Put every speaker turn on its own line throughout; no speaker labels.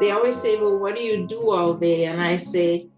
They always say, Well, what do you do all day? And I say,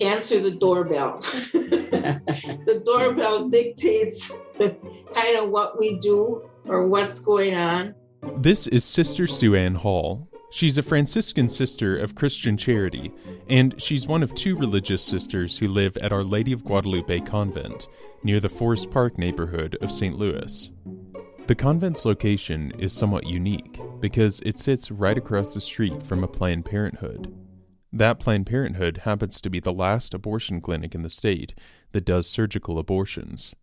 Answer the doorbell. the doorbell dictates kind of what we do or what's going on.
This is Sister Sue Ann Hall. She's a Franciscan sister of Christian Charity, and she's one of two religious sisters who live at Our Lady of Guadalupe Convent near the Forest Park neighborhood of St. Louis. The convent's location is somewhat unique because it sits right across the street from a Planned Parenthood. That Planned Parenthood happens to be the last abortion clinic in the state that does surgical abortions.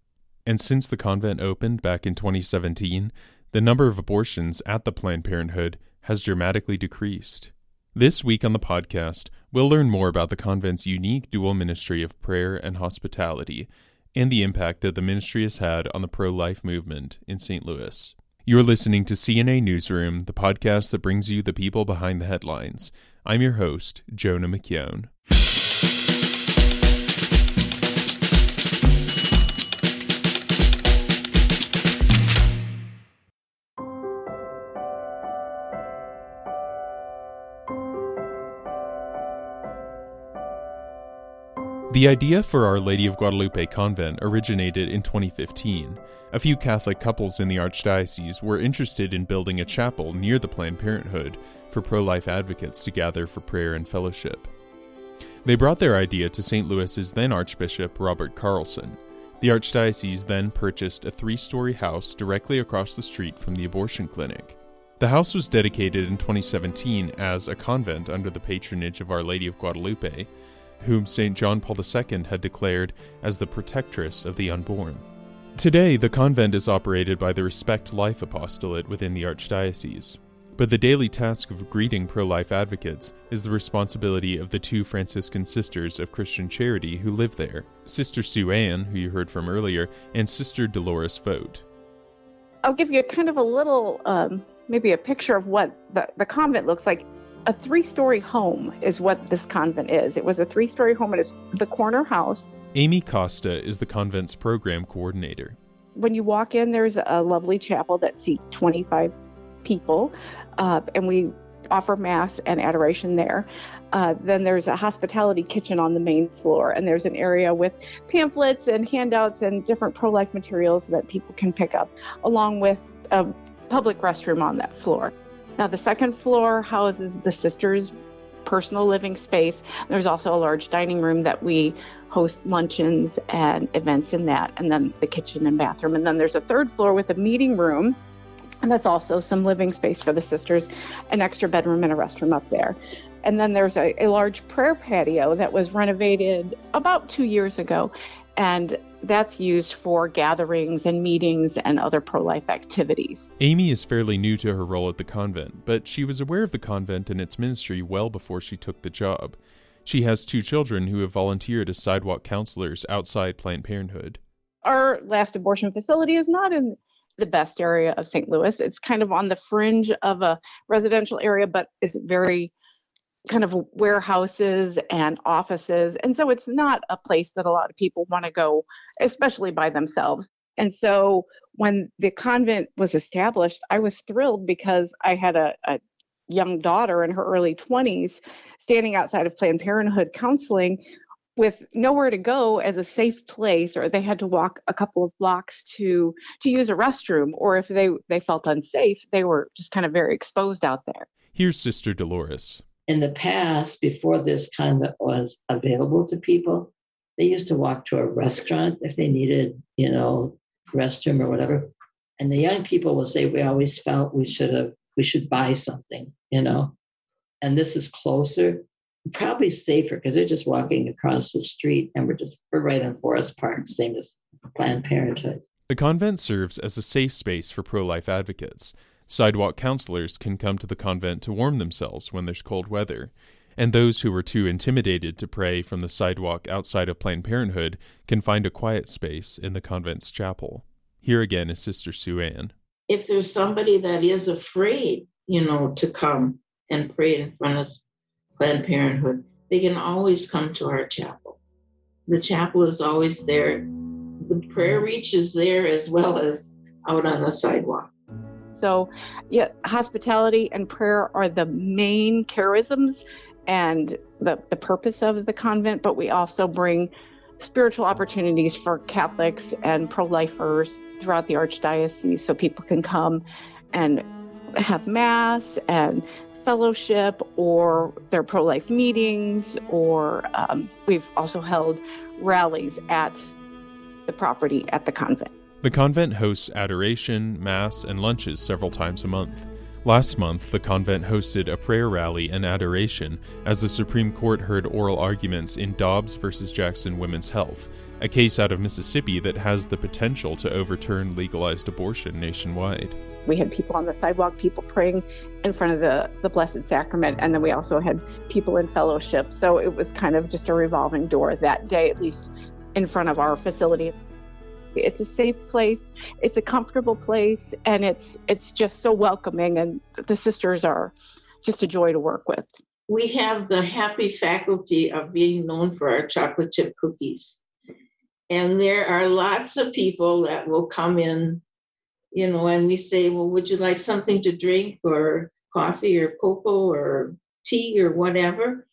And since the convent opened back in 2017, the number of abortions at the Planned Parenthood has dramatically decreased. This week on the podcast, we'll learn more about the convent's unique dual ministry of prayer and hospitality and the impact that the ministry has had on the pro life movement in St. Louis. You're listening to CNA Newsroom, the podcast that brings you the people behind the headlines. I'm your host, Jonah McKeown. The idea for Our Lady of Guadalupe Convent originated in 2015. A few Catholic couples in the Archdiocese were interested in building a chapel near the Planned Parenthood for pro life advocates to gather for prayer and fellowship. They brought their idea to St. Louis's then Archbishop Robert Carlson. The Archdiocese then purchased a three story house directly across the street from the abortion clinic. The house was dedicated in 2017 as a convent under the patronage of Our Lady of Guadalupe whom St. John Paul II had declared as the protectress of the unborn. Today, the convent is operated by the Respect Life Apostolate within the Archdiocese, but the daily task of greeting pro life advocates is the responsibility of the two Franciscan sisters of Christian charity who live there Sister Sue Ann, who you heard from earlier, and Sister Dolores Vogt.
I'll give you kind of a little, um, maybe a picture of what the, the convent looks like a three story home is what this convent is. It was a three story home. And It is the corner house.
Amy Costa is the convent's program coordinator.
When you walk in, there's a lovely chapel that seats 25 people, uh, and we offer Mass and adoration there. Uh, then there's a hospitality kitchen on the main floor, and there's an area with pamphlets and handouts and different pro life materials that people can pick up, along with a public restroom on that floor. Now, the second floor houses the sisters' personal living space. There's also a large dining room that we host luncheons and events in that, and then the kitchen and bathroom. And then there's a third floor with a meeting room, and that's also some living space for the sisters, an extra bedroom and a restroom up there. And then there's a, a large prayer patio that was renovated about two years ago. And that's used for gatherings and meetings and other pro life activities.
Amy is fairly new to her role at the convent, but she was aware of the convent and its ministry well before she took the job. She has two children who have volunteered as sidewalk counselors outside Planned Parenthood.
Our last abortion facility is not in the best area of St. Louis. It's kind of on the fringe of a residential area, but it's very kind of warehouses and offices. And so it's not a place that a lot of people want to go, especially by themselves. And so when the convent was established, I was thrilled because I had a, a young daughter in her early 20s standing outside of Planned Parenthood counseling with nowhere to go as a safe place or they had to walk a couple of blocks to to use a restroom or if they they felt unsafe they were just kind of very exposed out there
here's sister dolores
in the past, before this kind of was available to people, they used to walk to a restaurant if they needed, you know, restroom or whatever. And the young people will say, we always felt we should have, we should buy something, you know. And this is closer, probably safer because they're just walking across the street and we're just, we're right on Forest Park, same as Planned Parenthood.
The convent serves as a safe space for pro life advocates. Sidewalk counselors can come to the convent to warm themselves when there's cold weather, and those who are too intimidated to pray from the sidewalk outside of Planned Parenthood can find a quiet space in the convent's chapel. Here again is Sister Sue Ann.
If there's somebody that is afraid, you know, to come and pray in front of Planned Parenthood, they can always come to our chapel. The chapel is always there. The prayer reaches there as well as out on the sidewalk.
So, yeah, hospitality and prayer are the main charisms and the, the purpose of the convent, but we also bring spiritual opportunities for Catholics and pro lifers throughout the Archdiocese so people can come and have Mass and fellowship or their pro life meetings, or um, we've also held rallies at the property at the convent.
The convent hosts adoration, mass, and lunches several times a month. Last month, the convent hosted a prayer rally and adoration as the Supreme Court heard oral arguments in Dobbs versus Jackson Women's Health, a case out of Mississippi that has the potential to overturn legalized abortion nationwide.
We had people on the sidewalk, people praying in front of the, the Blessed Sacrament, and then we also had people in fellowship. So it was kind of just a revolving door that day, at least in front of our facility. It's a safe place, it's a comfortable place, and it's it's just so welcoming and the sisters are just a joy to work with.
We have the happy faculty of being known for our chocolate chip cookies. And there are lots of people that will come in, you know, and we say, Well, would you like something to drink or coffee or cocoa or tea or whatever?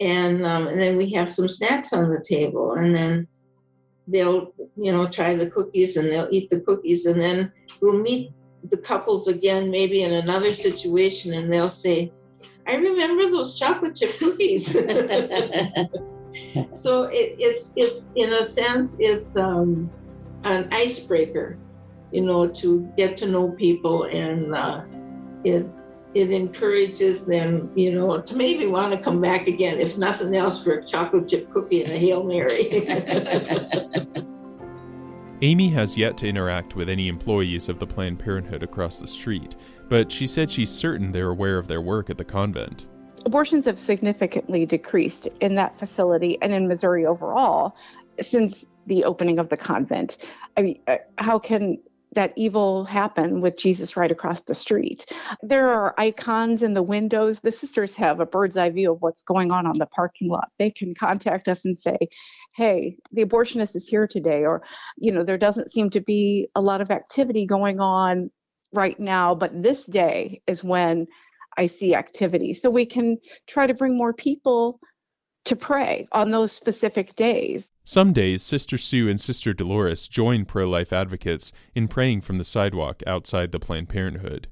And, um, and then we have some snacks on the table. And then they'll, you know, try the cookies and they'll eat the cookies. And then we'll meet the couples again, maybe in another situation, and they'll say, I remember those chocolate chip cookies. so it, it's it's in a sense it's um, an icebreaker, you know, to get to know people, and uh, it it encourages them, you know, to maybe want to come back again, if nothing else, for a chocolate chip cookie and a hail mary.
Amy has yet to interact with any employees of the Planned Parenthood across the street, but she said she's certain they're aware of their work at the convent
abortions have significantly decreased in that facility and in Missouri overall since the opening of the convent. I mean, uh, how can that evil happen with Jesus right across the street? There are icons in the windows. The sisters have a bird's eye view of what's going on on the parking lot. They can contact us and say, hey, the abortionist is here today, or, you know, there doesn't seem to be a lot of activity going on right now, but this day is when I see activity. So we can try to bring more people to pray on those specific days.
Some days, Sister Sue and Sister Dolores join pro life advocates in praying from the sidewalk outside the Planned Parenthood.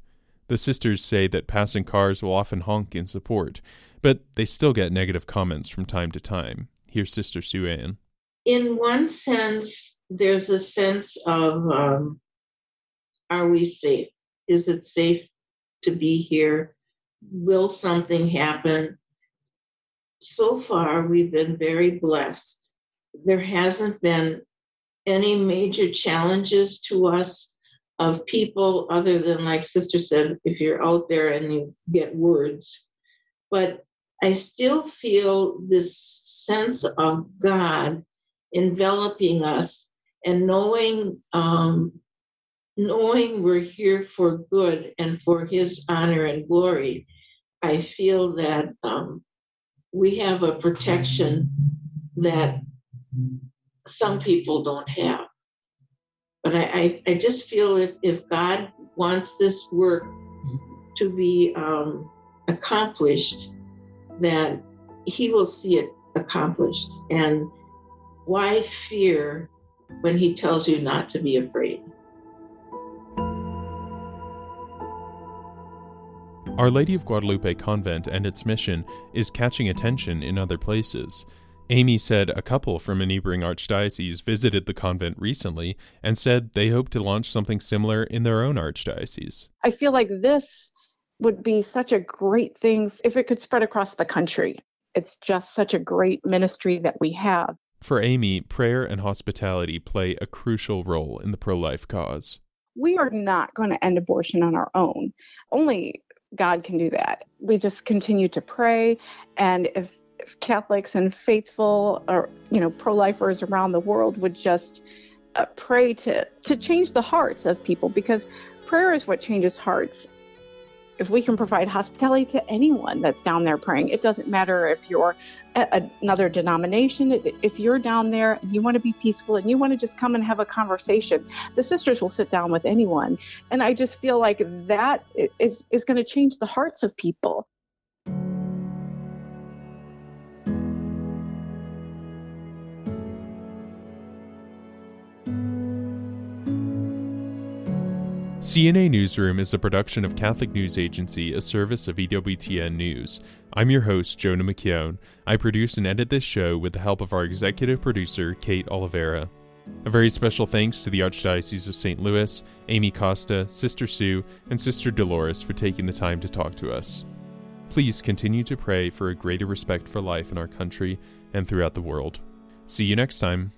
The sisters say that passing cars will often honk in support, but they still get negative comments from time to time. Here's Sister Sue Ann.
In one sense, there's a sense of um, are we safe? Is it safe to be here? will something happen? So far, we've been very blessed. There hasn't been any major challenges to us of people other than, like Sister said, if you're out there and you get words. But I still feel this sense of God enveloping us and knowing um, knowing we're here for good and for his honor and glory, I feel that um, we have a protection that some people don't have. But I, I, I just feel if, if God wants this work to be um, accomplished, that he will see it accomplished. And why fear when he tells you not to be afraid?
Our Lady of Guadalupe Convent and its mission is catching attention in other places. Amy said a couple from a neighboring archdiocese visited the convent recently and said they hope to launch something similar in their own archdiocese.
I feel like this would be such a great thing if it could spread across the country. It's just such a great ministry that we have.
For Amy, prayer and hospitality play a crucial role in the pro life cause.
We are not going to end abortion on our own. Only God can do that. We just continue to pray, and if, if Catholics and faithful or you know pro-lifers around the world would just uh, pray to to change the hearts of people, because prayer is what changes hearts. If we can provide hospitality to anyone that's down there praying, it doesn't matter if you're a, another denomination, if you're down there and you want to be peaceful and you want to just come and have a conversation, the sisters will sit down with anyone. And I just feel like that is, is going to change the hearts of people.
CNA Newsroom is a production of Catholic News Agency, a service of EWTN News. I'm your host, Jonah McKeown. I produce and edit this show with the help of our executive producer, Kate Oliveira. A very special thanks to the Archdiocese of St. Louis, Amy Costa, Sister Sue, and Sister Dolores for taking the time to talk to us. Please continue to pray for a greater respect for life in our country and throughout the world. See you next time.